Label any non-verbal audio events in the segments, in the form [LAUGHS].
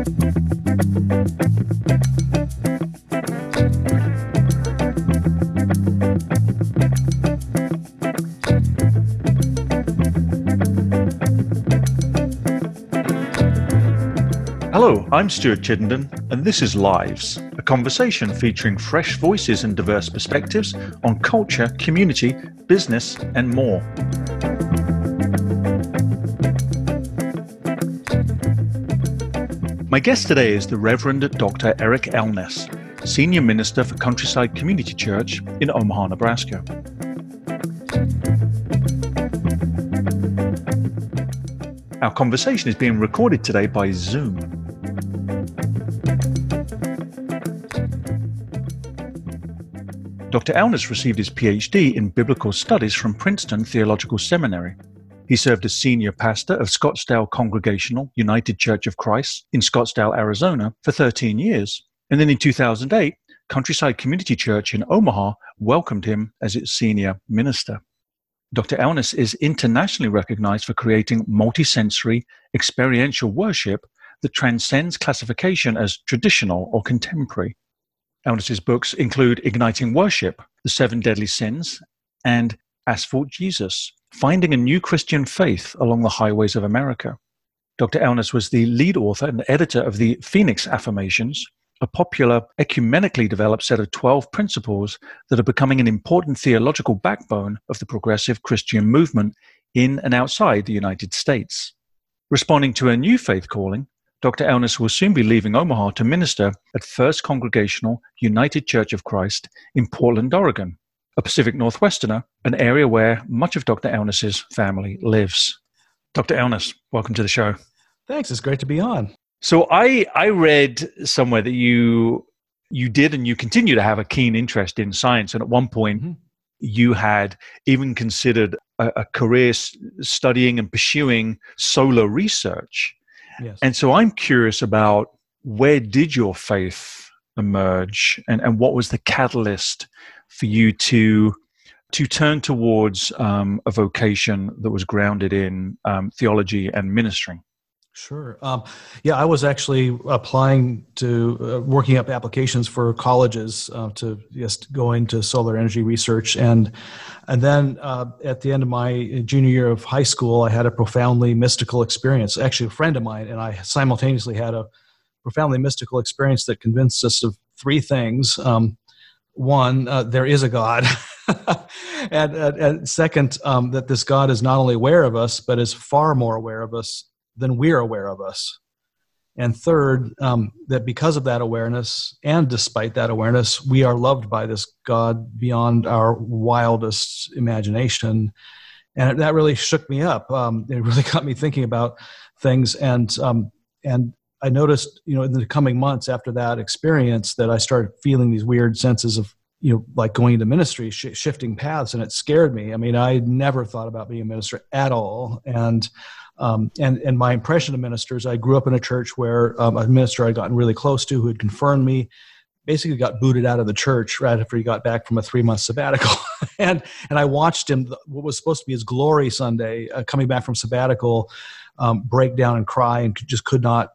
Hello, I'm Stuart Chittenden, and this is Lives, a conversation featuring fresh voices and diverse perspectives on culture, community, business, and more. My guest today is the Reverend Dr. Eric Elnes, Senior Minister for Countryside Community Church in Omaha, Nebraska. Our conversation is being recorded today by Zoom. Dr. Elnes received his PhD in Biblical Studies from Princeton Theological Seminary. He served as senior pastor of Scottsdale Congregational United Church of Christ in Scottsdale, Arizona for 13 years. And then in 2008, Countryside Community Church in Omaha welcomed him as its senior minister. Dr. Elnes is internationally recognized for creating multisensory, experiential worship that transcends classification as traditional or contemporary. Elnes's books include Igniting Worship, The Seven Deadly Sins, and Asphalt Jesus, Finding a New Christian Faith Along the Highways of America. Dr. Elnes was the lead author and editor of the Phoenix Affirmations, a popular ecumenically developed set of 12 principles that are becoming an important theological backbone of the progressive Christian movement in and outside the United States. Responding to a new faith calling, Dr. Elnes will soon be leaving Omaha to minister at First Congregational United Church of Christ in Portland, Oregon, a Pacific Northwesterner, an area where much of Dr. Elnes's family lives. Dr. Elnes, welcome to the show. Thanks. It's great to be on. So I I read somewhere that you you did and you continue to have a keen interest in science, and at one point mm-hmm. you had even considered a, a career studying and pursuing solar research. Yes. And so I'm curious about where did your faith emerge and, and what was the catalyst for you to to turn towards um, a vocation that was grounded in um, theology and ministering? Sure. Um, yeah, I was actually applying to uh, working up applications for colleges uh, to just go into solar energy research, and and then uh, at the end of my junior year of high school, I had a profoundly mystical experience. Actually, a friend of mine and I simultaneously had a profoundly mystical experience that convinced us of three things. Um, one, uh, there is a God. [LAUGHS] and, and, and, second, um, that this God is not only aware of us, but is far more aware of us than we're aware of us. And third, um, that because of that awareness and despite that awareness, we are loved by this God beyond our wildest imagination. And that really shook me up. Um, it really [LAUGHS] got me thinking about things. And, um, and I noticed, you know, in the coming months after that experience, that I started feeling these weird senses of, you know, like going into ministry, sh- shifting paths, and it scared me. I mean, I never thought about being a minister at all, and um, and, and my impression of ministers, I grew up in a church where um, a minister I'd gotten really close to who had confirmed me basically got booted out of the church right after he got back from a three month sabbatical. [LAUGHS] and, and I watched him, what was supposed to be his glory Sunday, uh, coming back from sabbatical, um, break down and cry and just could not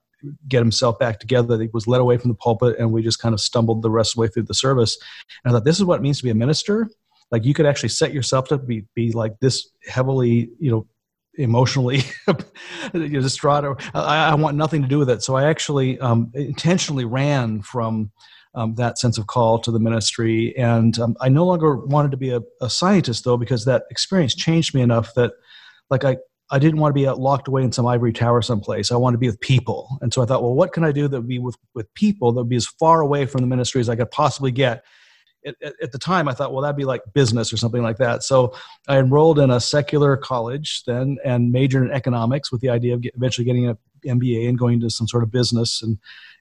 get himself back together. He was led away from the pulpit, and we just kind of stumbled the rest of the way through the service. And I thought, this is what it means to be a minister. Like you could actually set yourself to be, be like this heavily, you know, emotionally [LAUGHS] distraught I, I, want nothing to do with it so i actually um, intentionally ran from um, that sense of call to the ministry and um, i no longer wanted to be a, a, scientist though because that experience changed me enough that like i I didn't want to be locked away in some ivory tower someplace. I wanted to be with people. And so I thought, well, what can I do that would be with, with people that would be as far away from the ministry as I could possibly get? at, at, the time, I thought, well, that'd be like business or something like that. So I enrolled in a secular college then and majored in economics with the idea of get, eventually getting an MBA and going to some sort of business and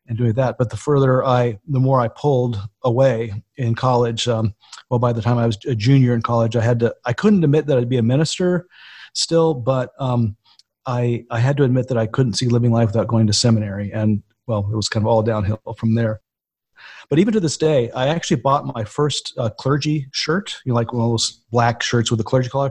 and doing that. But the further I, the more I pulled away in college. Um, well, by the time I was a junior in college, I had to, I couldn't admit that I'd be a minister still, but um, I, I had to admit that I couldn't see living life without going to seminary. And well, it was kind of all downhill from there. But even to this day, I actually bought my first uh, clergy shirt, you know, like one of those black shirts with a clergy collar.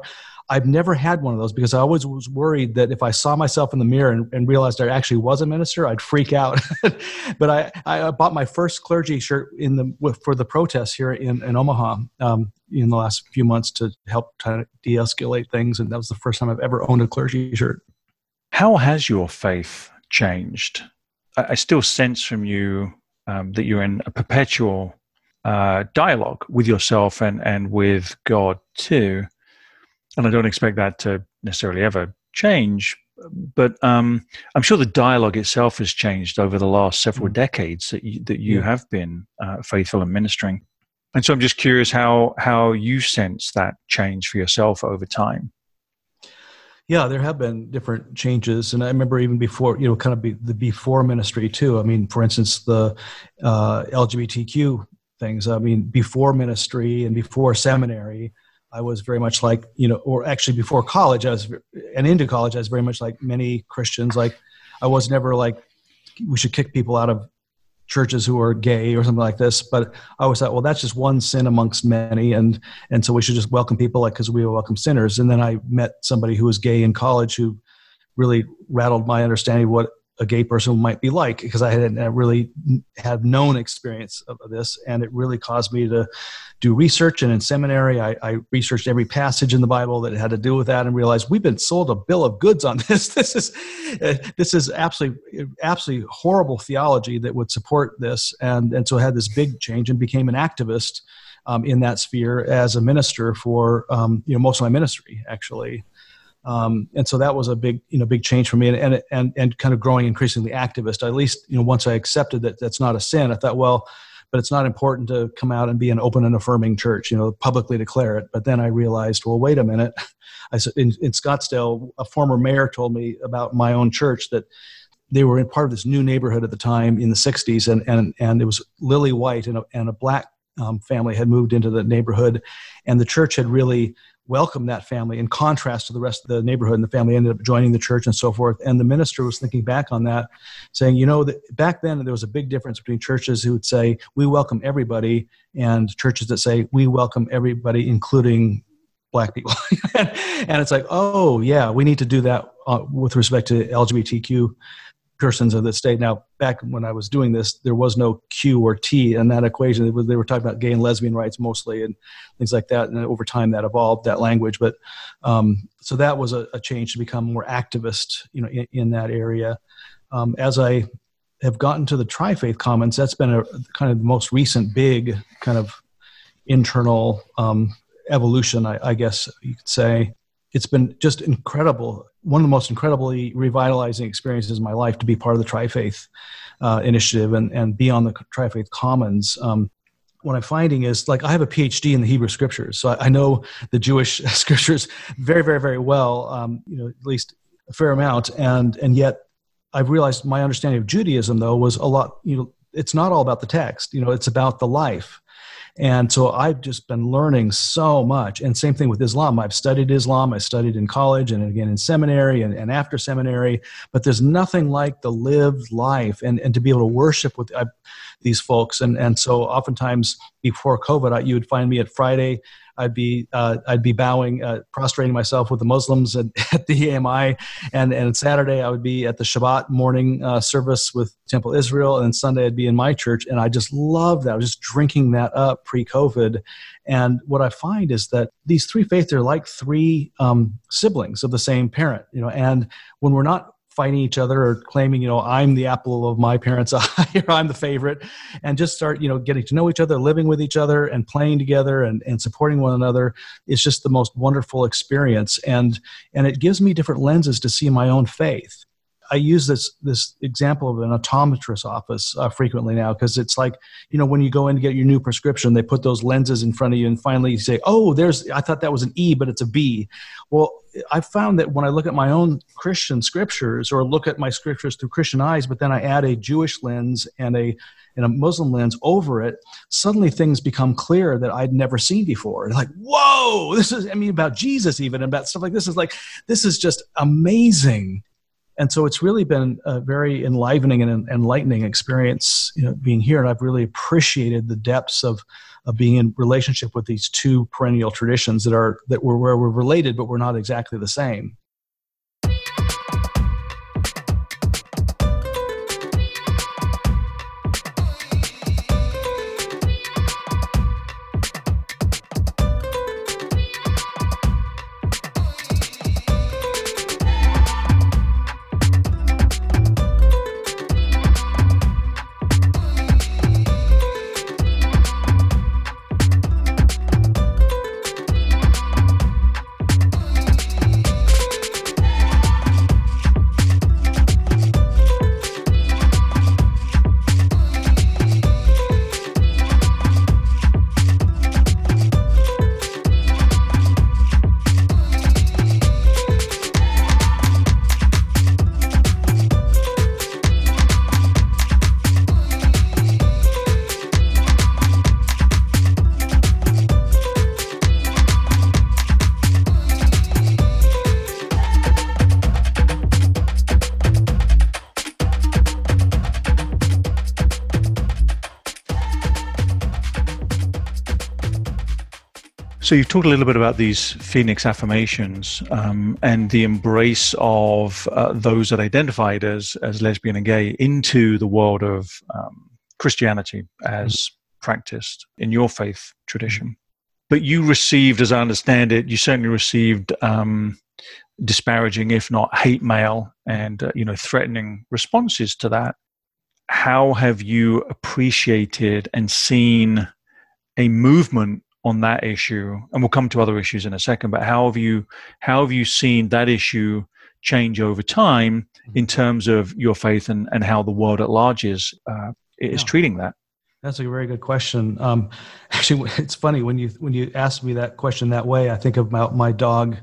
I've never had one of those because I always was worried that if I saw myself in the mirror and, and realized I actually was a minister, I'd freak out. [LAUGHS] but I, I bought my first clergy shirt in the for the protests here in, in Omaha um, in the last few months to help of de-escalate things, and that was the first time I've ever owned a clergy shirt. How has your faith changed? I, I still sense from you um, that you're in a perpetual uh, dialogue with yourself and and with God too and I don't expect that to necessarily ever change. But um, I'm sure the dialogue itself has changed over the last several mm. decades that you, that you yeah. have been uh, faithful in ministering. And so I'm just curious how how you sense that change for yourself over time. Yeah, there have been different changes, and I remember even before, you know, kind of be, the before ministry too. I mean, for instance, the uh, LGBTQ things. I mean, before ministry and before seminary, I was very much like, you know, or actually before college, I was, and into college, I was very much like many Christians. Like, I was never like, we should kick people out of churches who are gay or something like this. But I always thought, well, that's just one sin amongst many, and and so we should just welcome people like because we welcome sinners. And then I met somebody who was gay in college who really rattled my understanding of what a gay person might be like because I hadn't really had known experience of this, and it really caused me to do research. And in seminary, I, I, researched every passage in the Bible that had to do with that, and realized we've been sold a bill of goods on [LAUGHS] this. This is uh, this is absolutely absolutely horrible theology that would support this, and and so I had this big change and became an activist. Um, in that sphere as a minister for um, you know most of my ministry actually um, and so that was a big, you know, big change for me, and, and and and kind of growing increasingly activist. At least, you know, once I accepted that that's not a sin, I thought, well, but it's not important to come out and be an open and affirming church, you know, publicly declare it. But then I realized, well, wait a minute. [LAUGHS] I said in, in Scottsdale, a former mayor told me about my own church that they were in part of this new neighborhood at the time in the 60s, and and and it was lily white, and a, and a black um, family had moved into the neighborhood, and the church had really welcomed that family in contrast to the rest of the neighborhood and the family ended up joining the church and so forth. And the minister was thinking back on that saying you know that back then there was a big difference between churches who would say we welcome everybody and churches that say we welcome everybody including black people [LAUGHS] and, it's like oh yeah we need to do that uh, with respect to lgbtq persons of the state. Now, back when I was doing this, there was no Q or T in that equation. Was, they were talking about gay and lesbian rights mostly and things like that. And over time, that evolved that language. But um, so that was a, a, change to become more activist, you know, in, in that area. Um, as I have gotten to the Tri-Faith Commons, that's been a kind of the most recent big kind of internal um, evolution, I, I guess you could say it's been just incredible. One of the most incredibly revitalizing experiences in my life to be part of the Tri-Faith uh, initiative and, and be on the Tri-Faith Commons. Um, what I'm finding is like I have a PhD in the Hebrew Scriptures, so I, I know the Jewish [LAUGHS] Scriptures very, very, very well. Um, you know, at least a fair amount, and and yet I've realized my understanding of Judaism though was a lot. You know, it's not all about the text. You know, it's about the life and so I've just been learning so much. And same thing with Islam. I've studied Islam. I studied in college and again in seminary and, and after seminary. But there's nothing like the lived life and, and to be able to worship with uh, these folks. And, and so oftentimes before COVID, I, you would find me at Friday I'd be uh, I'd be bowing, uh, prostrating myself with the Muslims at, [LAUGHS] at, the AMI, and and Saturday I would be at the Shabbat morning uh, service with Temple Israel, and Sunday I'd be in my church, and I just love that. I was just drinking that up pre-COVID, and what I find is that these three faiths are like three um, siblings of the same parent, you know, and when we're not fighting each other or claiming, you know, I'm the apple of my parents' [LAUGHS] eye or I'm the favorite, and just start, you know, getting to know each other, living with each other, and playing together and, and supporting one another is just the most wonderful experience. And and it gives me different lenses to see my own faith. I use this this example of an optometrist office uh, frequently now because it's like you know when you go in to get your new prescription, they put those lenses in front of you, and finally you say, "Oh, there's I thought that was an E, but it's a B." Well, I found that when I look at my own Christian scriptures or look at my scriptures through Christian eyes, but then I add a Jewish lens and a and a Muslim lens over it, suddenly things become clear that I'd never seen before. Like, whoa, this is I mean about Jesus even and about stuff like this is like this is just amazing and so it's really been a very enlivening and enlightening experience you know, being here. And i've really appreciated the depths of, of being in relationship with these two perennial traditions that are that were where we're related but we're not exactly the same So you've talked a little bit about these Phoenix affirmations um, and the embrace of uh, those that identified as as lesbian and gay into the world of um, Christianity as mm-hmm. practiced in your faith tradition. But you received, as I understand it, you certainly received um, disparaging, if not hate mail, and uh, you know threatening responses to that. How have you appreciated and seen a movement on that issue and we'll come to other issues in a second but how have you how have you seen that issue change over time mm-hmm. in terms of your faith and, and how the world at large is uh, is yeah. treating that that's a very good question um, [LAUGHS] actually [LAUGHS] it's funny when you when you ask me that question that way i think about my dog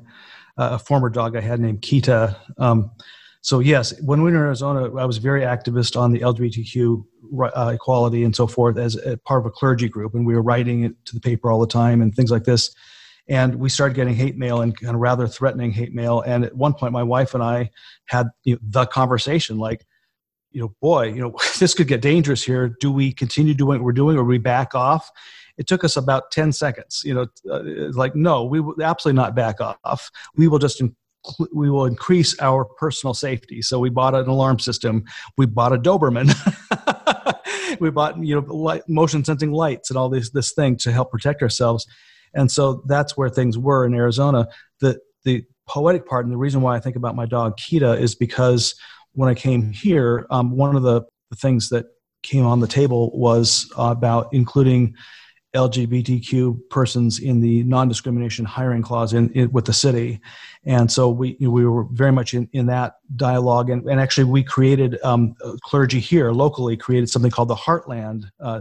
uh, a former dog i had named kita um, so yes when we were in arizona i was very activist on the lgbtq uh, equality and so forth as part of a clergy group, and we were writing it to the paper all the time and things like this. And we started getting hate mail and kind of rather threatening hate mail. And at one point, my wife and I had you know, the conversation like, you know, boy, you know, [LAUGHS] this could get dangerous here. Do we continue doing what we're doing, or we back off? It took us about ten seconds. You know, uh, like no, we will absolutely not back off. We will just we will increase our personal safety. So we bought an alarm system. We bought a Doberman. [LAUGHS] we bought you know light, motion sensing lights and all this this thing to help protect ourselves. And so that's where things were in Arizona. The the poetic part and the reason why I think about my dog Kita is because when I came here, um, one of the, the things that came on the table was about including LGBTQ persons in the non-discrimination hiring clause in, in, with the city, and so we we were very much in, in that dialogue, and, and actually we created um, clergy here locally created something called the Heartland. Uh,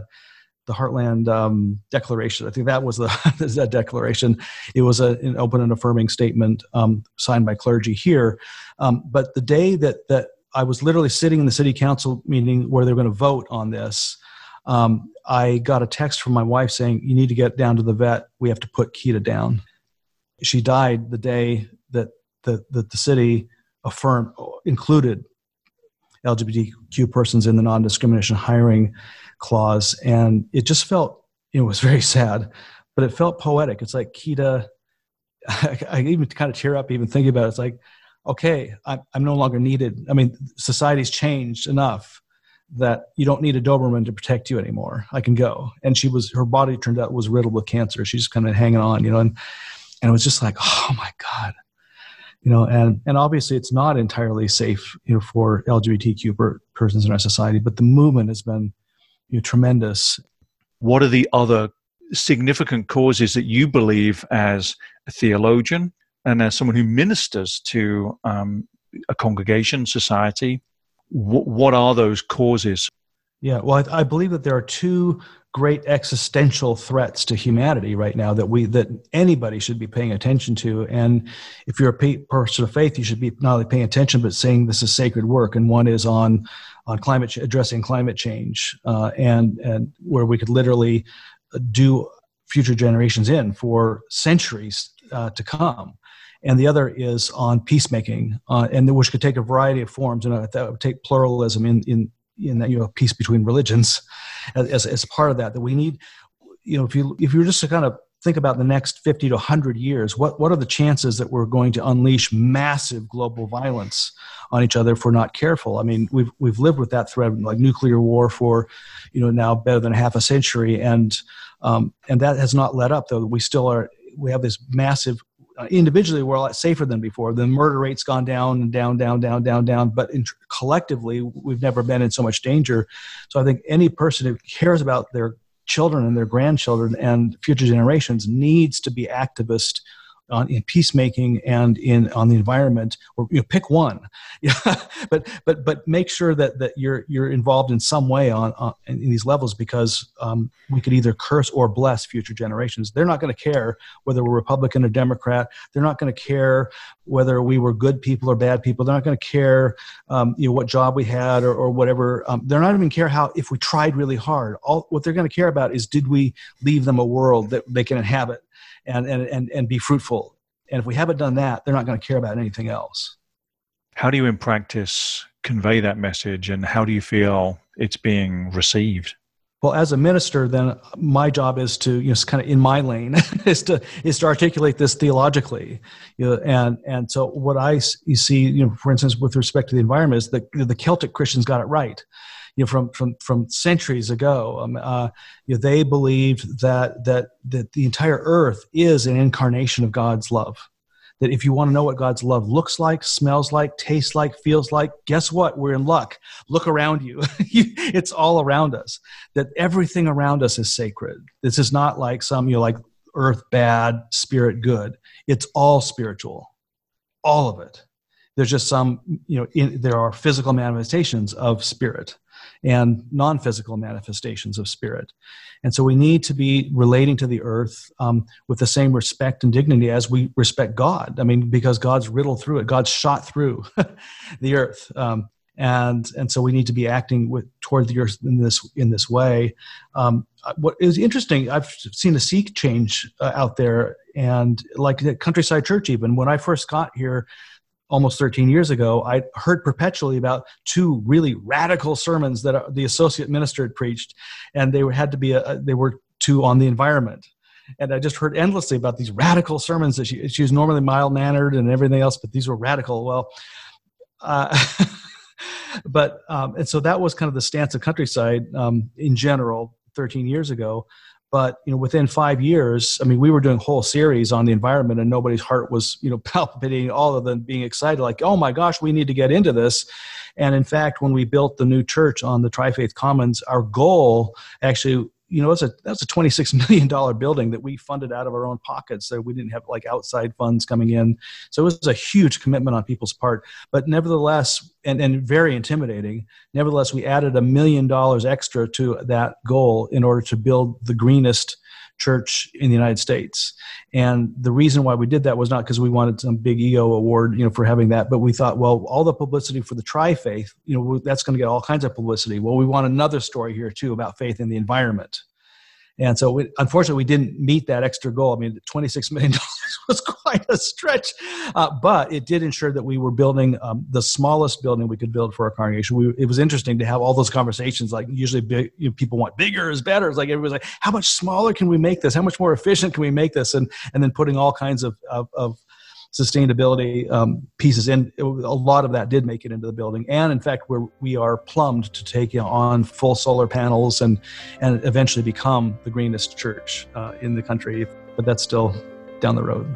the Heartland um, Declaration. I think that was the [LAUGHS] that declaration. It was a, an open and affirming statement um, signed by clergy here. Um, but the day that that I was literally sitting in the city council meeting where they were going to vote on this, um, I got a text from my wife saying, You need to get down to the vet. We have to put Kita down. She died the day that the, that the city affirmed, included LGBTQ persons in the non discrimination hiring clause. And it just felt, it was very sad, but it felt poetic. It's like Kita, I, [LAUGHS] I even kind of tear up even thinking about it. It's like, okay, I'm, I'm no longer needed. I mean, society's changed enough that you don't need a Doberman to protect you anymore. I can go. And she was, her body turned out was riddled with cancer. She's kind of hanging on, you know, and, and it was just like, oh my God, you know, and, and obviously it's not entirely safe, you know, for LGBTQ per, persons in our society, but the movement has been, you know, tremendous. What are the other significant causes that you believe as a theologian and as someone who ministers to um, a congregation, society, what are those causes? Yeah, well, I, I, believe that there are two great existential threats to humanity right now that we that anybody should be paying attention to. And if you're a person of faith, you should be not only paying attention but saying this is sacred work. And one is on on climate addressing climate change, uh, and and where we could literally do future generations in for centuries uh, to come and the other is on peacemaking, uh, and which could take a variety of forms, and that would take pluralism in in in that you know peace between religions [LAUGHS] as as part of that. That we need, you know, if you if you were just to kind of think about the next 50 to 100 years what what are the chances that we're going to unleash massive global violence on each other if we're not careful i mean we've we've lived with that threat like nuclear war for you know now better than half a century and um, and that has not let up though we still are we have this massive uh, individually we're a lot safer than before. The murder rate's gone down and down down down down down but in, collectively we've never been in so much danger. So i think any person who cares about their children and their grandchildren and future generations needs to be activist on, in peacemaking and in on the environment or you know, pick one. Yeah [LAUGHS] but but but make sure that that you're you're involved in some way on, on in these levels because um, we could either curse or bless future generations. They're not going to care whether we're republican or democrat. They're not going to care whether we were good people or bad people. They're not going to care um, you know what job we had or, or whatever. Um, they're not even care how if we tried really hard. All what they're going to care about is did we leave them a world that they can inhabit and, and, and, and be fruitful. And if we haven't done that, they're not going to care about anything else. How do you, in practice, convey that message and how do you feel it's being received? Well, as a minister, then my job is to, you know, it's kind of in my lane [LAUGHS] is to is to articulate this theologically, you know, and and so what I you see, you know, for instance, with respect to the environment, is that the Celtic Christians got it right you know, from from from centuries ago. Um, uh, you know, they believed that that that the entire earth is an incarnation of God's love. That if you want to know what God's love looks like, smells like, tastes like, feels like, guess what? We're in luck. Look around you. [LAUGHS] it's all around us. That everything around us is sacred. This is not like some, you know, like earth bad, spirit good. It's all spiritual. All of it. There's just some, you know, in, there are physical manifestations of spirit and non physical manifestations of spirit. And so we need to be relating to the earth um, with the same respect and dignity as we respect God. I mean, because God's riddled through it, God's shot through [LAUGHS] the earth. Um, and and so we need to be acting with toward the earth in this in this way. Um, what is interesting, I've seen a sea change uh, out there, and like the Countryside Church, even when I first got here, almost 13 years ago, I heard perpetually about two really radical sermons that the associate minister had preached, and they had to be a, they were two on the environment. And I just heard endlessly about these radical sermons that she, she was normally mild mannered and everything else, but these were radical. Well, uh, [LAUGHS] but um, and so that was kind of the stance of countryside um, in general 13 years ago but you know within five years i mean we were doing whole series on the environment and nobody's heart was you know [LAUGHS] palpitating all of them being excited like oh my gosh we need to get into this. And in fact when we built the new church on the tri-faith commons our goal actually you know, that's a that's a twenty six [LAUGHS] million dollar building that we funded out of our own pockets. So we didn't have like outside funds coming in. So it was a huge commitment on people's part. But nevertheless, and, and very intimidating. Nevertheless, we added a million dollars extra to that goal in order to build the greenest church in the United States. And the reason why we did that was not because we wanted some big ego award, you know, for having that, but we thought, well, all the publicity for the tri faith, you know, that's going to get all kinds of publicity. Well, we want another story here too about faith in the environment. And so, we, unfortunately, we didn't meet that extra goal. I mean, $26 million [LAUGHS] was quite a stretch, uh, but it did ensure that we were building um, the smallest building we could build for our congregation. We, it was interesting to have all those conversations. Like, usually big, you know, people want bigger is better. It's like everybody's like, how much smaller can we make this? How much more efficient can we make this? And, and then putting all kinds of, of, of sustainability um, pieces in. a lot of that did make it into the building, and in fact, we're we are plumbed to take on full solar panels and and eventually become the greenest church uh, in the country. But that's still down the road.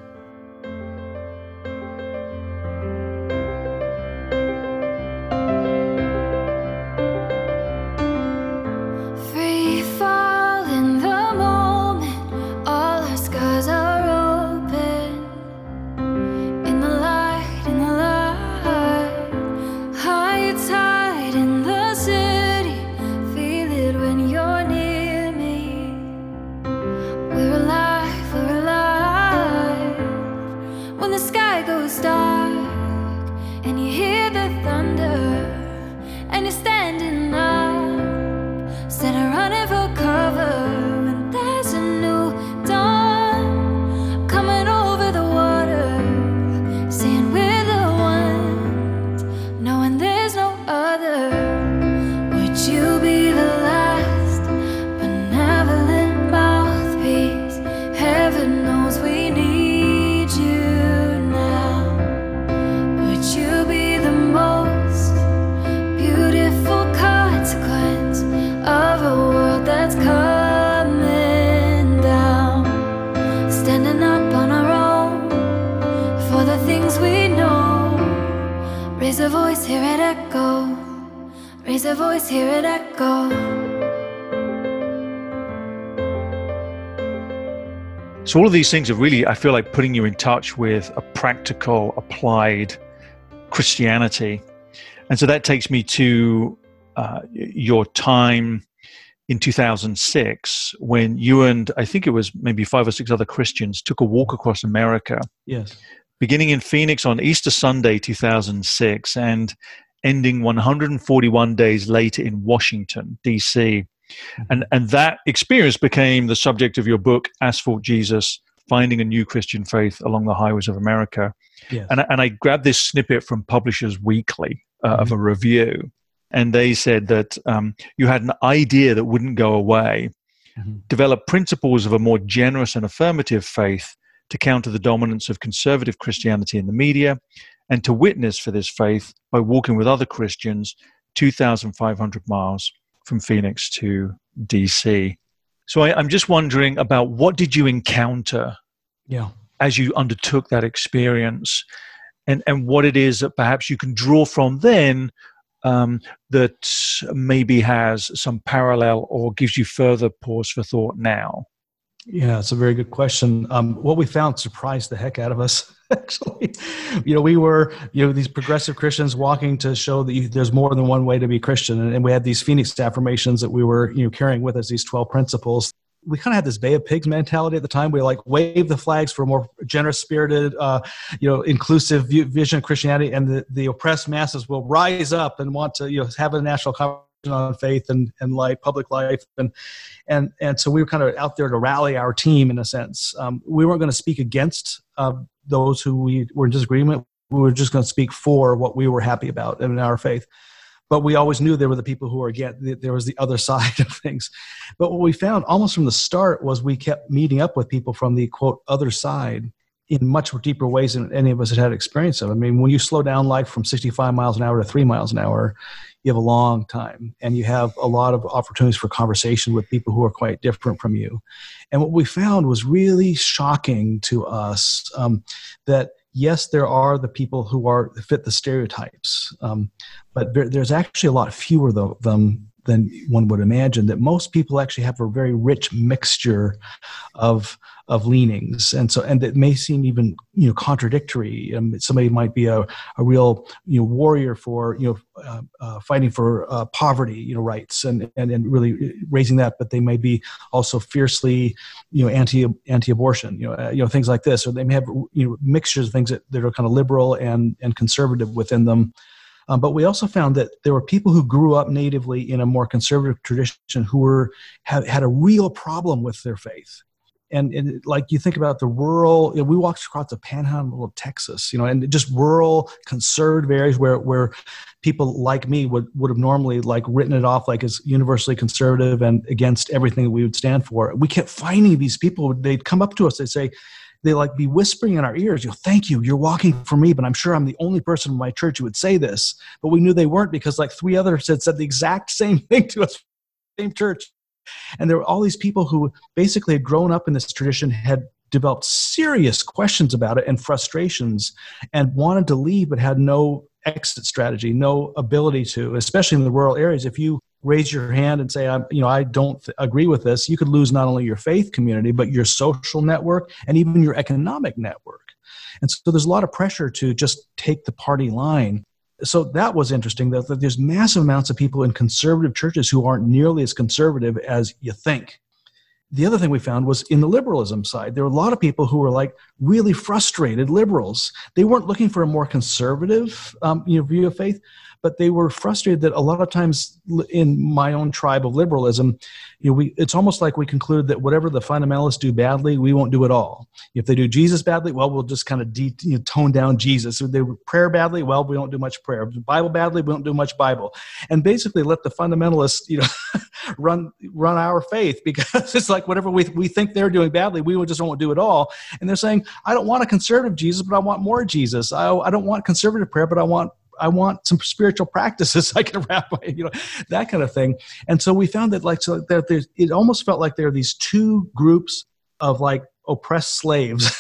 Voice, hear it echo. Raise a voice, hear it echo. So, all of these things are really, I feel like, putting you in touch with a practical, applied Christianity. And so that takes me to uh, your time in 2006 when you and I think it was maybe five or six other Christians took a walk across America. Yes. Beginning in Phoenix on Easter Sunday 2006 and ending 141 days later in Washington, D.C. Mm-hmm. And, and that experience became the subject of your book, Asphalt Jesus Finding a New Christian Faith Along the Highways of America. Yes. And, and I grabbed this snippet from Publishers Weekly uh, mm-hmm. of a review and they said that um, you had an idea that wouldn't go away, mm-hmm. develop principles of a more generous and affirmative faith to counter the dominance of conservative Christianity in the media, and to witness for this faith by walking with other Christians 2,500 miles from Phoenix to DC. So I, am just wondering about what did you encounter yeah. as you undertook that experience and, and what it is that perhaps you can draw from then um, that maybe has some parallel or gives you further pause for thought now? Yeah, it's a very good question. Um, what we found surprised the heck out of us. [LAUGHS] Actually, you know, we were you know these progressive Christians walking to show that you, there's more than one way to be Christian, and, and we had these Phoenix affirmations that we were you know carrying with us these twelve principles we kind of had this Bay of Pigs mentality at the time. We like wave the flags for a more generous spirited, uh, you know, inclusive vision of Christianity, and the, the oppressed masses will rise up and want to, you know, have a national on faith and, and life, public life, and and and so we were kind of out there to rally our team in a sense. Um, we weren't going to speak against uh, those who we were in disagreement. We were just going to speak for what we were happy about in our faith but we always knew there were the people who were again there was the other [LAUGHS] side of things but what we found almost from the start was we kept meeting up with people from the quote other side in much deeper ways than any of us had had experience of. I mean, when you slow down life from 65 miles an hour to three miles an hour, you have a long time and you have a lot of opportunities for conversation with people who are quite different from you. And what we found was really shocking to us um, that yes, there are the people who are fit the stereotypes, um, but there, there's actually a lot fewer of them than one would imagine. That most people actually have a very rich mixture of of leanings, and so and it may seem even you know contradictory. Um, somebody might be a, a real you know warrior for you know uh, uh, fighting for uh, poverty you know rights and, and and really raising that, but they may be also fiercely you know anti anti abortion you know uh, you know things like this, or they may have you know mixtures of things that, that are kind of liberal and and conservative within them. Um, but we also found that there were people who grew up natively in a more conservative tradition who were had, had a real problem with their faith and, and like you think about the rural, you know, we walked across the panhandle of Texas, you know, and just rural conservative areas where where people like me would would have normally like written it off like as universally conservative and against everything that we would stand for. We kept finding these people. They'd come up to us. They'd say, they like be whispering in our ears, you know, thank you, you're walking for me, but I'm sure I'm the only person in my church who would say this. But we knew they weren't because like three others had said the exact same [LAUGHS] thing to us, same church. And there were all these people who basically had grown up in this tradition, had developed serious questions about it and frustrations, and wanted to leave but had no exit strategy, no ability to, especially in the rural areas. If you raise your hand and say, I'm, you know, I don't th- agree with this, you could lose not only your faith community, but your social network and even your economic network. And so there's a lot of pressure to just take the party line. So that was interesting that, that there's massive amounts of people in conservative churches who aren't nearly as conservative as you think. The other thing we found was in the liberalism side there were a lot of people who were like really frustrated liberals. They weren't looking for a more conservative um, you know, view of faith but they were frustrated that a lot of times in my own tribe of liberalism, you know, we it's almost like we conclude that whatever the fundamentalists do badly, we won't do it all. If they do Jesus badly, well, we'll just kind of de- you know, tone down Jesus. If they prayer badly, well, we don't do much prayer. Bible badly, we don't do much Bible. And basically, let the fundamentalists, you know, [LAUGHS] run run our faith [LAUGHS] because it's like whatever we we think they're doing badly, we just won't do it all. And they're saying, I don't want a conservative Jesus, but I want more Jesus. I, I don't want conservative prayer, but I want I want some spiritual practices [LAUGHS] I can wrap my, you know, that kind of thing. And so we found that like so that there's it almost felt like there are these two groups of like oppressed slaves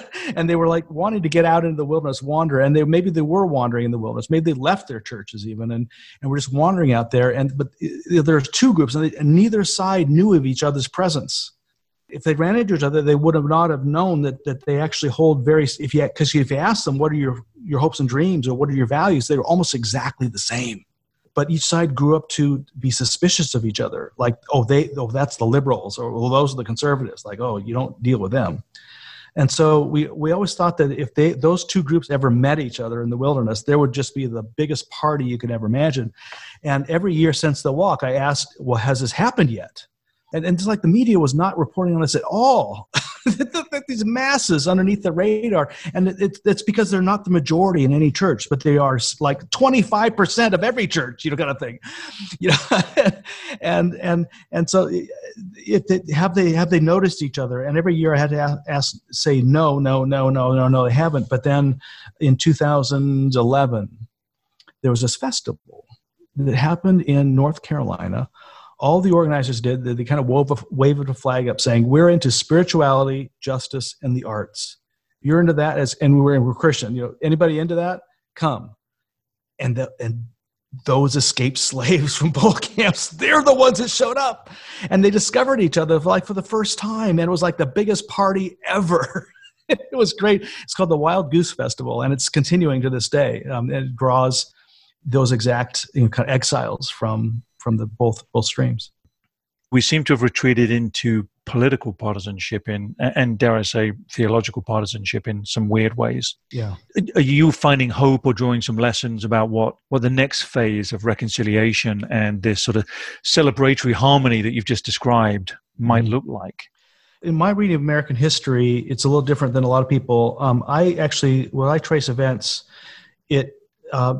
[LAUGHS] and they were like wanting to get out into the wilderness, wander, and they maybe they were wandering in the wilderness, maybe they left their churches even, and and were just wandering out there. And but eh, eh, there's two groups, and, they, and neither side knew of each other's presence if they ran into each other, they would have not have known that that they actually hold very. If you because if you ask them what are your your hopes and dreams or what are your values, they are almost exactly the same. But each side grew up to be suspicious of each other, like oh they oh that's the liberals or well those are the conservatives, like oh you don't deal with them. And so we we always thought that if they those two groups ever met each other in the wilderness, there would just be the biggest party you could ever imagine. And every year since the walk, I asked, well, has this happened yet? And, and it's like the media was not reporting on this at all. [LAUGHS] These masses underneath the radar, and it, it's because they're not the majority in any church, but they are like twenty five percent of every church. You know, kind of thing. [LAUGHS] You know, [LAUGHS] and and and so, it, it, have they have they noticed each other? And every year I had to ask, ask, say no, no, no, no, no, no. They haven't. But then in 2011, there was this festival that happened in North Carolina all the organizers did, they, they kind of wove a, waved a flag up saying, we're into spirituality, justice, and the arts. You're into that as, and we're, we're Christian. You know, anybody into that? Come. And the, and those escaped [LAUGHS] slaves from both camps, they're the ones that showed up. And they discovered each other like for the first time. And it was like the biggest party ever. [LAUGHS] it was great. It's called the Wild Goose Festival, and it's continuing to this day. Um, it draws those exact you know, kind of exiles from from the both both streams. We seem to have retreated into political partisanship in, and dare I say, theological partisanship in some weird ways. Yeah. Are you finding hope or drawing some lessons about what, what the next phase of reconciliation and this sort of celebratory harmony that you've just described might mm-hmm. look like? in my reading of American history, it's a little different than a lot of people. Um, I actually, when I trace events, it uh,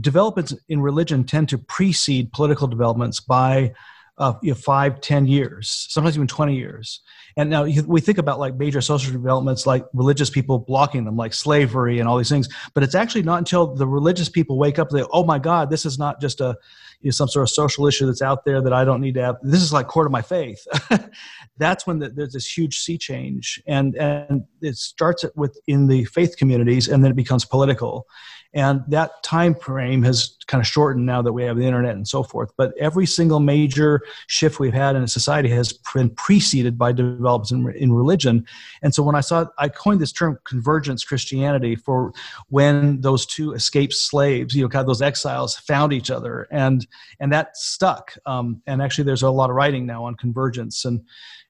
developments in religion tend to precede political developments by uh, you know, five, ten years, sometimes even 20 years. And now we think about like major social developments like religious people blocking them, like slavery and all these things. But it's actually not until the religious people wake up, they, oh my God, this is not just a you know, some sort of social issue that's out there that I don't need to have. This is like core to my faith. [LAUGHS] that's when the, there's this huge sea change, and and it starts with in the faith communities, and then it becomes political and that time frame has kind of shortened now that we have the internet and so forth. But every single major shift we've had in society has been preceded by developments in, in religion. And so when i saw i coined this term convergence christianity for when those two escaped slaves you know kind of those exiles found each other. And and that stuck. Um, and actually there's a lot of writing now on convergence. And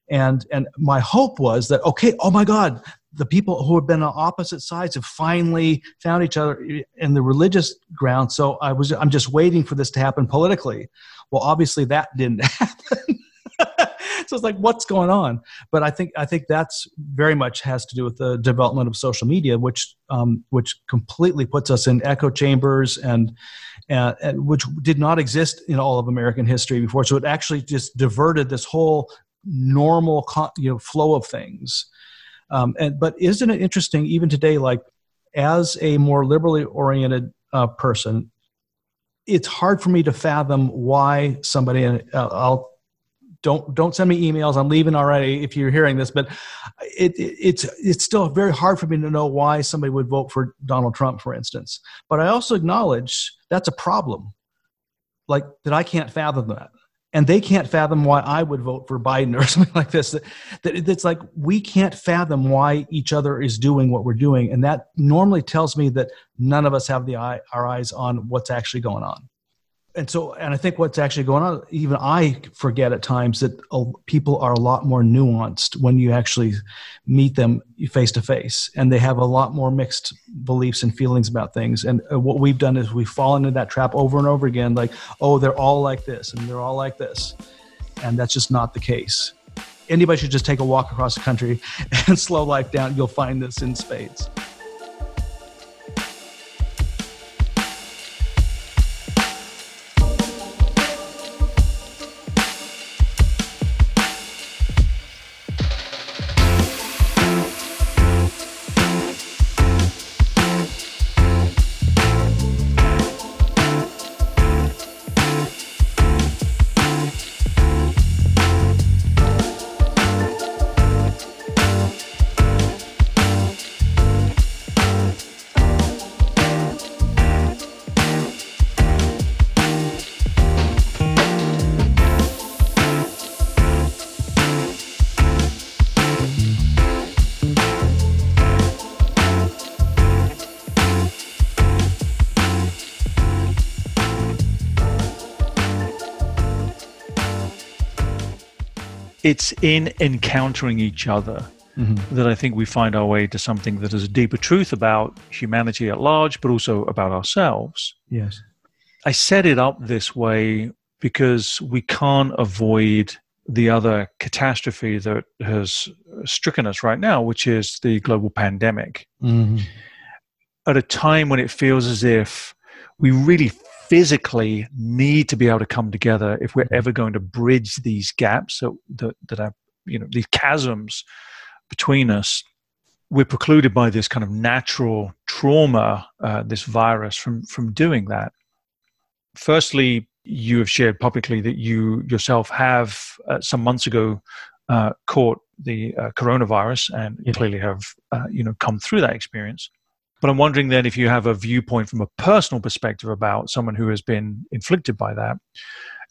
and and my hope was that okay oh my god the people who have been on opposite sides have finally found each other in the religious ground. So I was, I'm just waiting for this to happen politically. Well, obviously that didn't [LAUGHS] happen. so it's like, what's going on? But I think, I think that's very much has to do with the development of social media, which, um, which completely puts us in echo chambers and, and, and which did not exist in all of American history before. So it actually just diverted this whole normal, you know, flow of things um, and, but isn't it interesting, even today, like as a more liberally oriented uh, person, it's hard for me to fathom why somebody, and uh, I'll don't don't send me emails. I'm leaving already if you're hearing this, but it, it, it's it's still very hard for me to know why somebody would vote for Donald Trump, for instance. But I also acknowledge that's a problem, like that I can't fathom that and they can't fathom why I would vote for Biden or [LAUGHS] something like this. That, it's like we can't fathom why each other is doing what we're doing, and that normally tells me that none of us have the eye, our eyes on what's actually going on and so and i think what's actually going on even i forget at times that people are a lot more nuanced when you actually meet them face to face and they have a lot more mixed beliefs and feelings about things. And uh, what we've done is we've fallen into that trap over and over again like oh they're all like this and they're all like this. And that's just not the case. Anybody should just take a walk across the country [LAUGHS] and slow life down. You'll find this in spades it's in encountering each other mm-hmm. that I think we find our way to something that is a deeper truth about humanity at large, but also about ourselves. Yes. I set it up this way because we can't avoid the other catastrophe that has stricken us right now, which is the global pandemic. Mm-hmm. At a time when it feels as if we really physically need to be able to come together if we're ever going to bridge these gaps that, that, that are, you know, these chasms between us, we're precluded by this kind of natural trauma, uh, this virus, from, from doing that. Firstly, you have shared publicly that you yourself have uh, some months ago uh, caught the uh, coronavirus and yeah. clearly have uh, you know come through that experience. But I'm wondering then if you have a viewpoint from a personal perspective about someone who has been inflicted by that,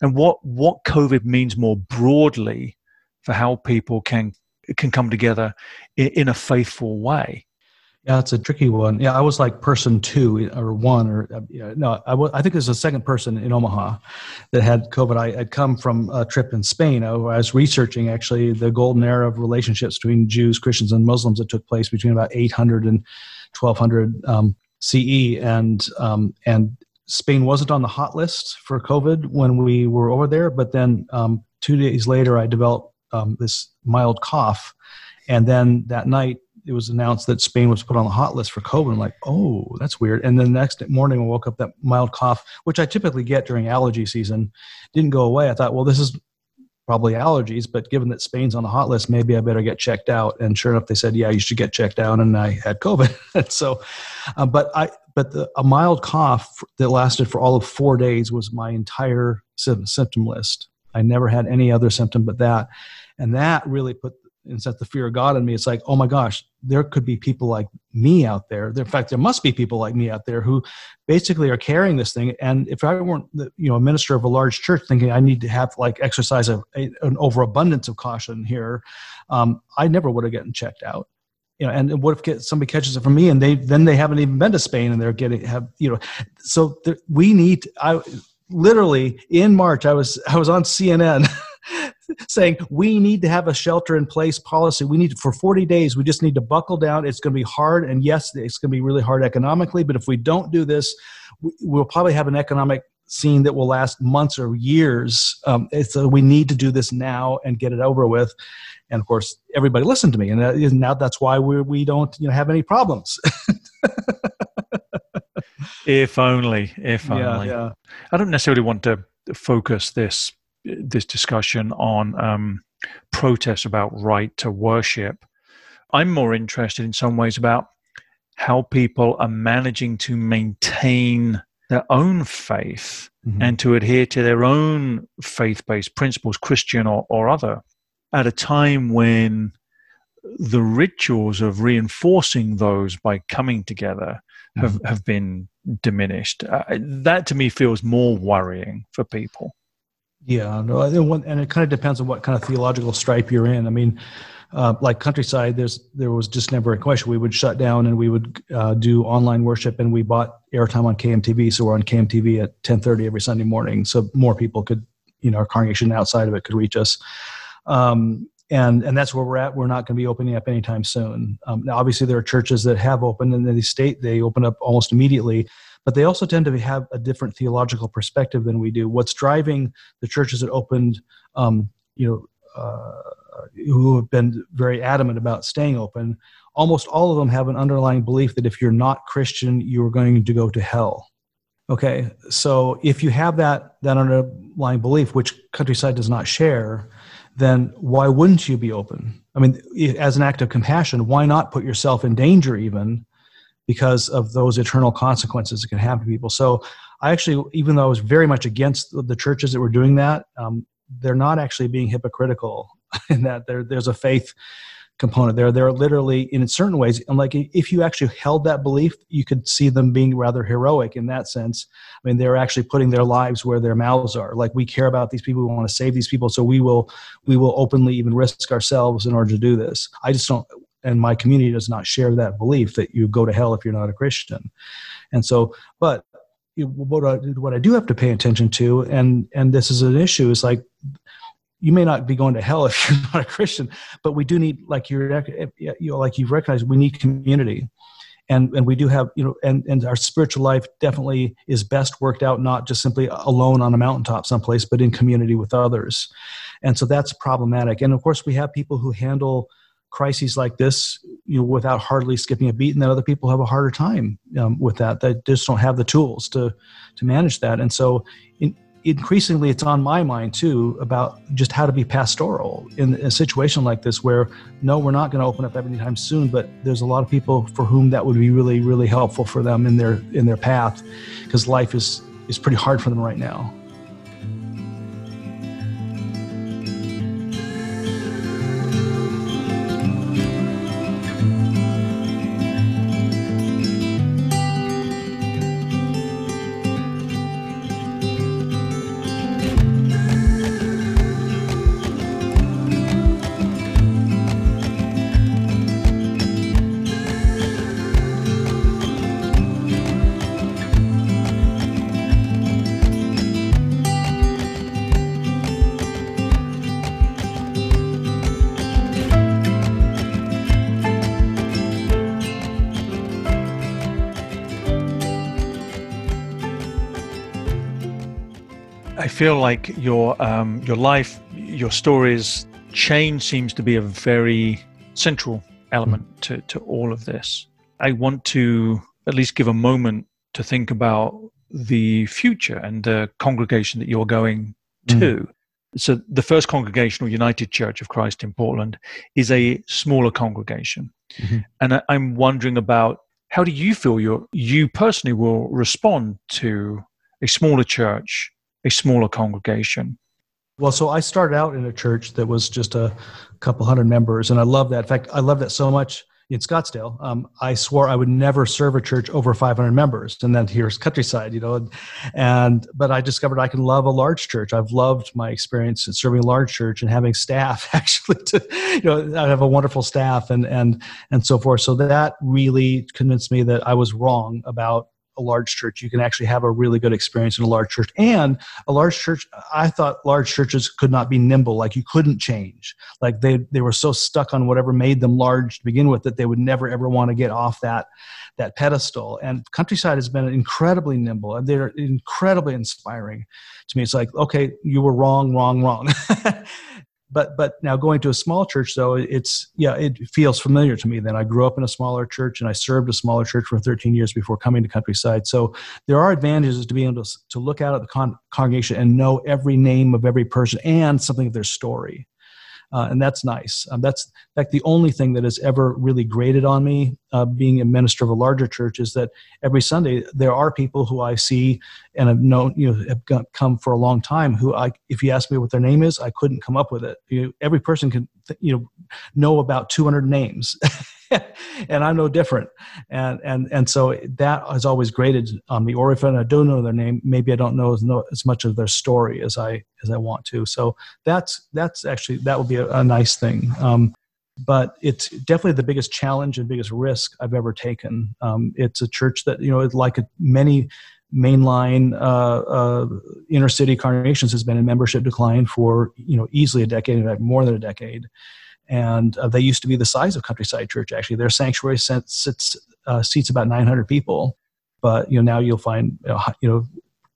and what what COVID means more broadly for how people can can come together in, in a faithful way. Yeah, it's a tricky one. Yeah, I was like person two or one or uh, no, I, was, I think there's a second person in Omaha that had COVID. I had come from a trip in Spain. I was researching actually the golden era of relationships between Jews, Christians, and Muslims that took place between about 800 and 1200 um, CE, and um, and Spain wasn't on the hot list for COVID when we were over there. But then um, two days later, I developed um, this mild cough, and then that night it was announced that Spain was put on the hot list for COVID. I'm like, oh, that's weird. And then the next morning, I woke up that mild cough, which I typically get during allergy season, didn't go away. I thought, well, this is probably allergies, but given that Spain's on the hot list, maybe I better get checked out. And sure enough, they said, yeah, you should get checked out. And I had COVID. [LAUGHS] and so, uh, but I, but the, a mild cough that lasted for all of four days was my entire symptom list. I never had any other symptom but that. And that really put and set the fear of God in me. It's like, oh my gosh, there could be people like me out there. In fact, there must be people like me out there who basically are carrying this thing. And if I weren't, you know, a minister of a large church, thinking I need to have like exercise a, a, an overabundance of caution here, um, I never would have gotten checked out. You know, and what if somebody catches it from me and they then they haven't even been to Spain and they're getting have you know, so there, we need. I literally in March I was I was on CNN. [LAUGHS] saying we need to have a shelter in place policy. We need for 40 days. We just need to buckle down. It's going to be hard, and yes, it's going to be really hard economically. But if we don't do this, we'll probably have an economic scene that will last months or years. Um, so we need to do this now and get it over with. And of course, everybody listened to me, and now that's why we we don't you know have any problems. if only, if only. Yeah, yeah. I don't necessarily want to focus this this discussion on um, protests about right to worship. I'm more interested in some ways about how people are managing to maintain their own faith mm-hmm. and to adhere to their own faith based principles, Christian or, or other, at a time when the rituals of reinforcing those by coming together have, mm-hmm. have been diminished. Uh, that to me feels more worrying for people. Yeah, no, and it kind of depends on what kind of theological stripe you're in. I mean, uh, like countryside, there's there was just never a question. We would shut down and we would uh, do online worship, and we bought airtime on KMTV, so we're on KMTV at 10:30 every Sunday morning, so more people could, you know, our congregation outside of it could reach us. Um, and and that's where we're at. We're not going to be opening up anytime soon. Um, now, obviously, there are churches that have opened, and they state they open up almost immediately but they also tend to have a different theological perspective than we do. What's driving the churches that opened, um, you know, uh, who have been very adamant about staying open, almost all of them have an underlying belief that if you're not Christian, you're going to go to hell. Okay, so if you have that that underlying belief, which countryside does not share, then why wouldn't you be open? I mean, as an act of compassion, why not put yourself in danger even because of those eternal consequences that can happen to people. So I actually, even though I was very much against the churches that were doing that, um, they're not actually being hypocritical [LAUGHS] in that there, there's a faith component there. They're literally, in certain ways, and like if you actually held that belief, you could see them being rather heroic in that sense. I mean, they're actually putting their lives where their mouths are. Like we care about these people, we want to save these people, so we will we will openly even risk ourselves in order to do this. I just don't and my community does not share that belief that you go to hell if you're not a Christian. And so, but what I, what I do have to pay attention to, and and this is an issue, is like you may not be going to hell [LAUGHS] if you're not a Christian, but we do need, like you're, you know, like you've recognized, we need community, and and we do have, you know, and and our spiritual life definitely is best worked out not just simply alone on a mountaintop someplace, but in community with others, and so that's problematic. And of course, we have people who handle crises like this you know without hardly skipping a beat and then other people have a harder time um, with that. That just don't have the tools to to manage that. And so in, increasingly it's on my mind too about just how to be pastoral in a situation like this where no we're not going to open up anytime soon but there's a lot of people for whom that would be really really helpful for them in their in their path because life is is pretty hard for them right now feel like your um, your life, your stories, change seems to be a very central element mm. to, to all of this. I want to at least give a moment to think about the future and the congregation that you're going to. Mm. So, the First Congregational United Church of Christ in Portland is a smaller congregation. Mm-hmm. And I, I'm wondering about how do you feel your, you personally will respond to a smaller church a smaller congregation? Well, so I started out in a church that was just a couple hundred members, and I love that. In fact, I love that so much in Scottsdale. Um, I swore I would never serve a church over 500 members, and then here's countryside, you know. And, and but I discovered I can love a large church. I've loved my experience in serving a large church and having staff [LAUGHS] actually. To you know, I have a wonderful staff and and and so forth. So that really convinced me that I was wrong about a large church. You can actually have a really good experience in a large church. And a large church, I thought large churches could not be nimble, like you couldn't change. Like they, they were so stuck on whatever made them large to begin with that they would never ever want to get off that, that pedestal. And Countryside has been incredibly nimble and they're incredibly inspiring to me. It's like, okay, you were wrong, wrong, wrong. [LAUGHS] but but now going to a small church though it's yeah it feels familiar to me then. I grew up in a smaller church and i served a smaller church for 13 years before coming to countryside. So there are advantages to being able to, to look out at the con- congregation and know every name of every person and something of their story uh, and that's nice. Um, that's in fact the only thing that has ever really grated on me, uh, being a minister of a larger church, is that every Sunday there are people who I see and have known, you know, have come for a long time. Who I, if you ask me what their name is, I couldn't come up with it. You every person can, you know, know about 200 names. [LAUGHS] [LAUGHS] and I'm no different. And and and so that has always grated on me. Or if I don't know their name, maybe I don't know as, know as much of their story as I as I want to. So that's that's actually that would be a, a nice thing. Um, but it's definitely the biggest challenge and biggest risk I've ever taken. Um, it's a church that you know, like many mainline uh, uh, inner city congregations, has been in membership decline for you know easily a decade, in fact, more than a decade and uh, they used to be the size of Countryside Church. Actually, their sanctuary sits uh, seats about 900 people, but you know now you'll find you know, you know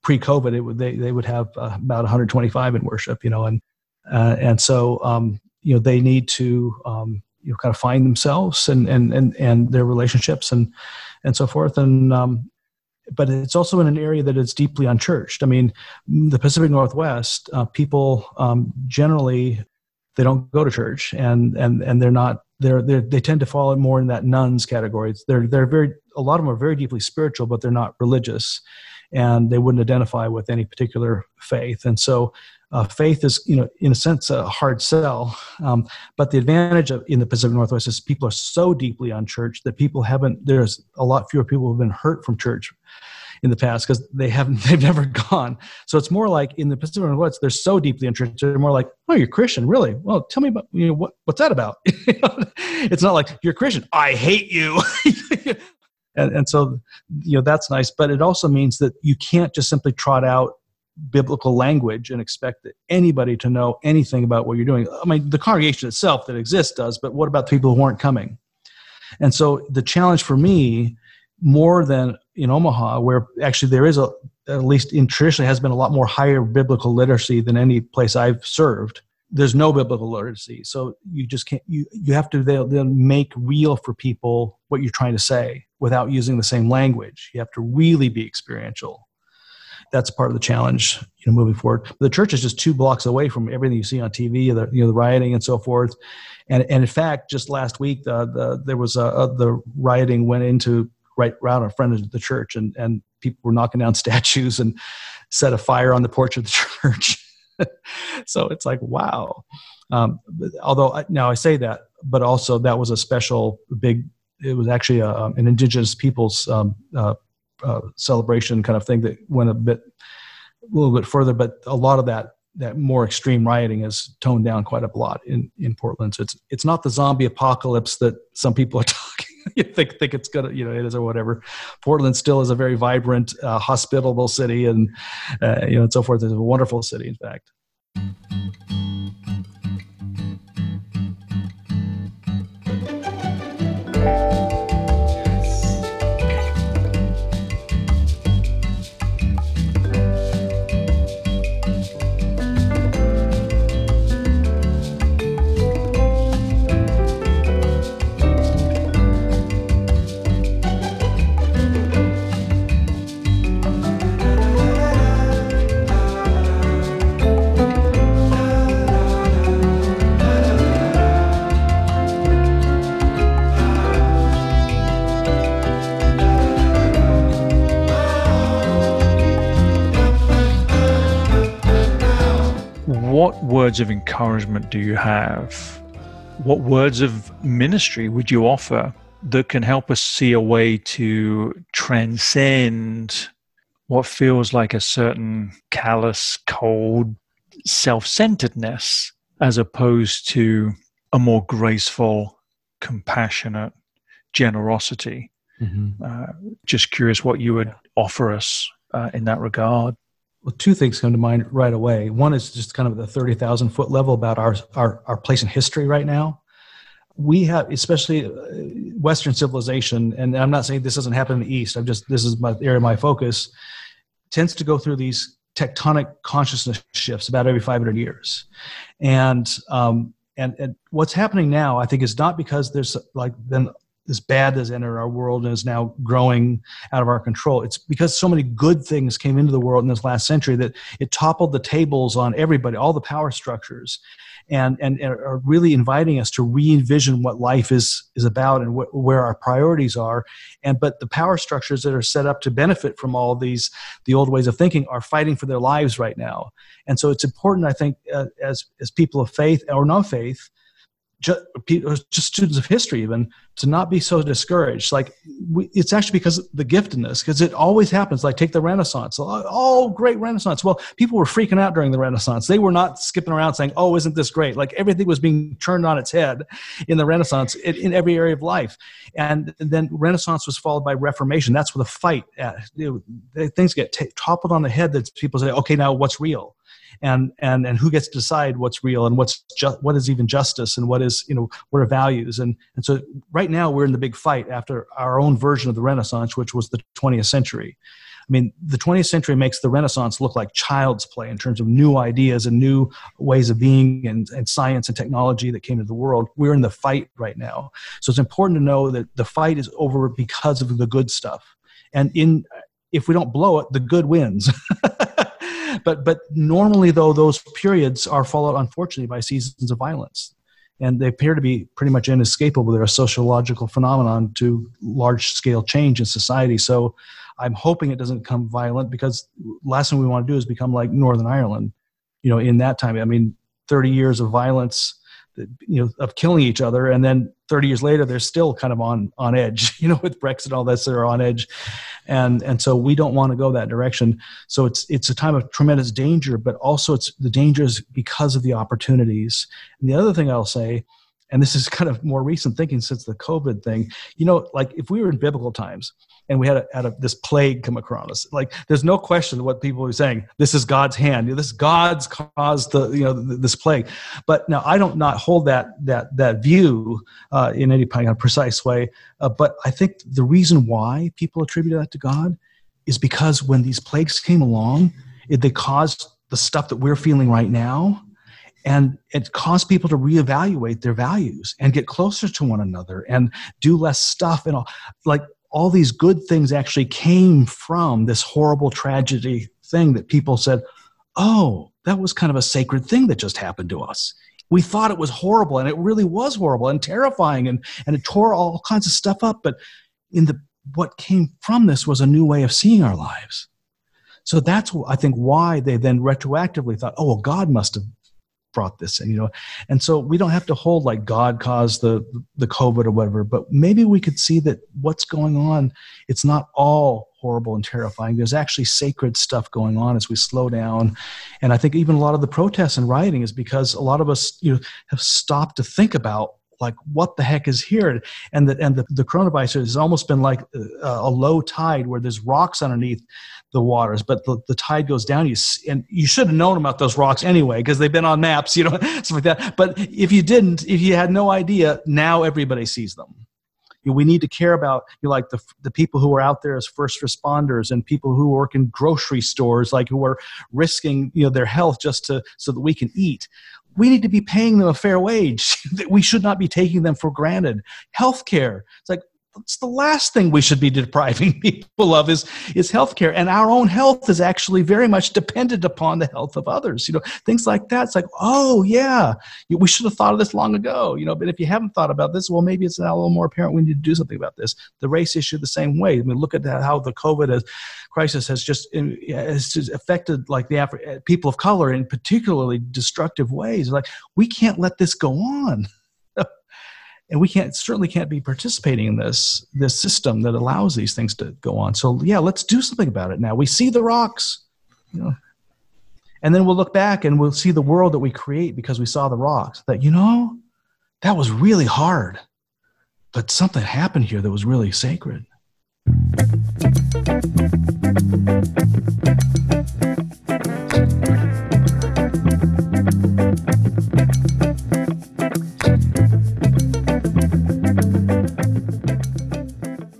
pre-COVID it would, they they would have uh, about 125 in worship. You know, and uh, and so um, you know they need to um, you know kind of find themselves and and and and their relationships and and so forth and um, but it's also in an area that is deeply unchurched. I mean, the Pacific Northwest, uh, people um, generally they don't go to church. And and and they're not they're, they're they tend to fall more in that nones category. They're they're very a lot of them are very deeply spiritual but they're not religious. And they wouldn't identify with any particular faith. And so uh, faith is you know in a sense a hard sell. Um, but the advantage of in the pacific northwest is people are so deeply unchurched that people haven't there's a lot fewer people who have been hurt from church in the past because they haven't [LAUGHS] they've never gone. So it's more like in the Pacific Northwest, they're so deeply interested. They're more like, oh, you're Christian, really? Well, tell me about you know what what's that about? [LAUGHS] it's not like you're Christian. I hate you. [LAUGHS] and, and so you know that's nice, but it also means that you can't just simply trot out biblical language and expect that anybody to know anything about what you're doing. I mean, the congregation itself that exists does, but what about the people who aren't coming? And so the challenge for me, more than in Omaha, where actually there is a, at least in traditionally has been a lot more higher biblical literacy than any place I've served. There's no biblical literacy, so you just can't. You you have to then make real for people what you're trying to say without using the same language. You have to really be experiential that's part of the challenge you know moving forward the church is just two blocks away from everything you see on tv the you know the rioting and so forth and and in fact just last week the, the there was a, a, the rioting went into right around in front of the church and and people were knocking down [LAUGHS] statues and set a fire on the porch of the [LAUGHS] church. So it's like wow. Um, although now i say that but also that was a special big it was actually a, an indigenous peoples um, uh, uh, celebration kind of thing that went a bit a little bit further but a lot of that that more extreme rioting is toned down quite a lot in in portland. So it's it's not the zombie apocalypse that some people are [LAUGHS] talking [LAUGHS] you think think it's gonna you know it is or whatever. Portland still is a very vibrant uh, hospitable city and uh, you know and so forth. It's a wonderful city in fact words of encouragement do you have? What words of ministry would you offer that can help us see a way to transcend what feels like a certain callous, cold self centeredness as opposed to a more graceful, compassionate generosity? Mm-hmm. Uh, just curious what you would offer us uh, in that regard well, two things come to mind right away. One is just kind of the 30,000 foot level about our, our, our place in history right now. We have, especially uh, Western civilization, and I'm not saying this doesn't happen in the East, I'm just, this is my area of my focus, tends to go through these tectonic consciousness shifts about every 500 years. And, um, and, and what's happening now, I think, is not because there's like been this bad has entered our world and is now growing out of our control. It's because so many good things came into the world in this last century that it toppled the tables on everybody, all the power structures, and and, and are really inviting us to re-envision what life is is about and wh- where our priorities are. And but the power structures that are set up to benefit from all these the old ways of thinking are fighting for their lives right now. And so it's important, I think, uh, as as people of faith or no faith just, uh, just students of history even to not be so discouraged. Like we, it's actually because the giftedness because it always happens. Like take the renaissance. Oh great renaissance. Well people were freaking out during the renaissance. They were not skipping around saying oh isn't this great? Like everything was being turned on its head in the renaissance in, in every area of life. And then renaissance was followed by reformation. That's where the fight at, things get t- toppled on the head that people say okay now what's real and and and who gets to decide what's real and what's just what is even justice and what is you know what are values and and so right now we're in the big fight after our own version of the renaissance which was the 20th century I mean, the 20th century makes the Renaissance look like child's play in terms of new ideas and new ways of being and, and science and technology that came into the world. We're in the fight right now. So it's important to know that the fight is over because of the good stuff. And in if we don't blow it, the good wins. [LAUGHS] but but normally though those periods are followed unfortunately by seasons of violence. And they appear to be pretty much inescapable. They're a sociological phenomenon to large scale change in society. So i'm hoping it doesn't become violent because last thing we want to do is become like northern ireland you know in that time. I mean 30 years of violence you know of killing each other and then 30 years later they're still kind of on on edge [LAUGHS] you know with brexit and all this they're on edge and and so we don't want to go that direction. So it's it's a time of tremendous danger but also it's the dangers because of the opportunities. And the other thing i'll say and this is kind of more recent thinking since the COVID thing. You know, like if we were in biblical times and we had, a, had a, this plague come across us, like there's no question what people are saying. This is God's hand. This God's caused the you know this plague. But now I don't not hold that that that view uh, in any kind of precise way. Uh, but I think the reason why people attribute that to God is because when these plagues came along, it, they caused the stuff that we're feeling right now and it caused people to reevaluate their values and get closer to one another and do less stuff and all like all these good things actually came from this horrible tragedy thing that people said oh that was kind of a sacred thing that just happened to us. We thought it was horrible and it really was horrible and terrifying and, and it tore all kinds of stuff up but in the what came from this was a new way of seeing our lives. So that's i think why they then retroactively thought oh well god must have brought this in, you know. And so we don't have to hold like God caused the the COVID or whatever, but maybe we could see that what's going on, it's not all horrible and terrifying. There's actually sacred stuff going on as we slow down. And I think even a lot of the protests and rioting is because a lot of us, you know, have stopped to think about like what the heck is here and the and the, the coronavirus has almost been like a, a low tide where there's rocks underneath the waters, but the, the tide goes down. You and you should have known about those rocks anyway because they've been on maps, you know, [LAUGHS] stuff like that. But if you didn't, if you had no idea, now everybody sees them. We need to care about you know, like the the people who are out there as first responders and people who work in grocery stores, like who are risking you know their health just to so that we can eat we need to be paying them a fair wage. [LAUGHS] we should not be taking them for granted. Healthcare. It's like it's the last thing we should be depriving [LAUGHS] people of is is healthcare. And our own health is actually very much dependent upon the health of others you know things like that. It's like oh yeah we should have thought of this long ago you know but if you haven't thought about this well maybe it's now a little more apparent we need to do something about this. The race issue the same way. I mean look at how the covid crisis has just has affected like the Afri- people of color in particularly destructive ways. Like we can't let this go on [LAUGHS] and we can't certainly can't be participating in this this system that allows these things to go on. So yeah let's do something about it now. We see the rocks you know. And then we'll look back and we'll see the world that we create because we saw the rocks. That you know that was really hard but something happened here that was really sacred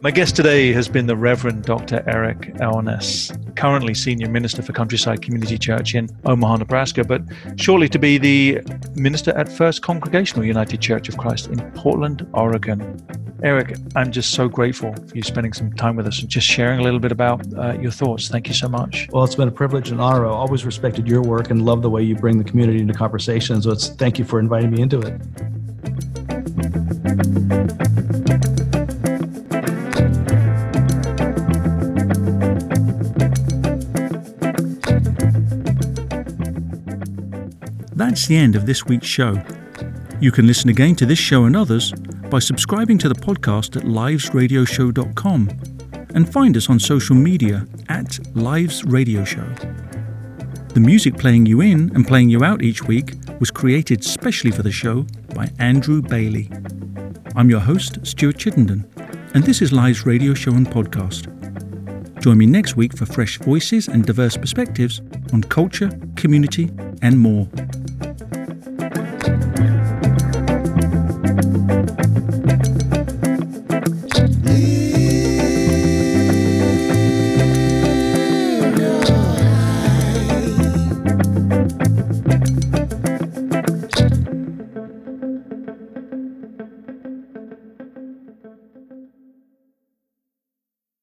My guest today has been the Reverend Dr. Eric Elnes, currently Senior Minister for Countryside Community Church in Omaha, Nebraska, but shortly to be the Minister at First Congregational United Church of Christ in Portland, Oregon. Eric, I'm just so grateful for you spending some time with us and just sharing a little bit about uh, your thoughts. Thank you so much. Well, it's been a privilege and honor. I always respected your work and love the way you bring the community into conversation. So it's thank you for inviting me into it. That's the end of this week's show. You can listen again to this show and others by subscribing to the podcast at livesradioshow.com and find us on social media at Lives Radio Show. The music playing you in and playing you out each week was created specially for the show by Andrew Bailey. I'm your host, Stuart Chittenden, and this is Lives Radio Show and Podcast. Join me next week for fresh voices and diverse perspectives on culture, community, and more.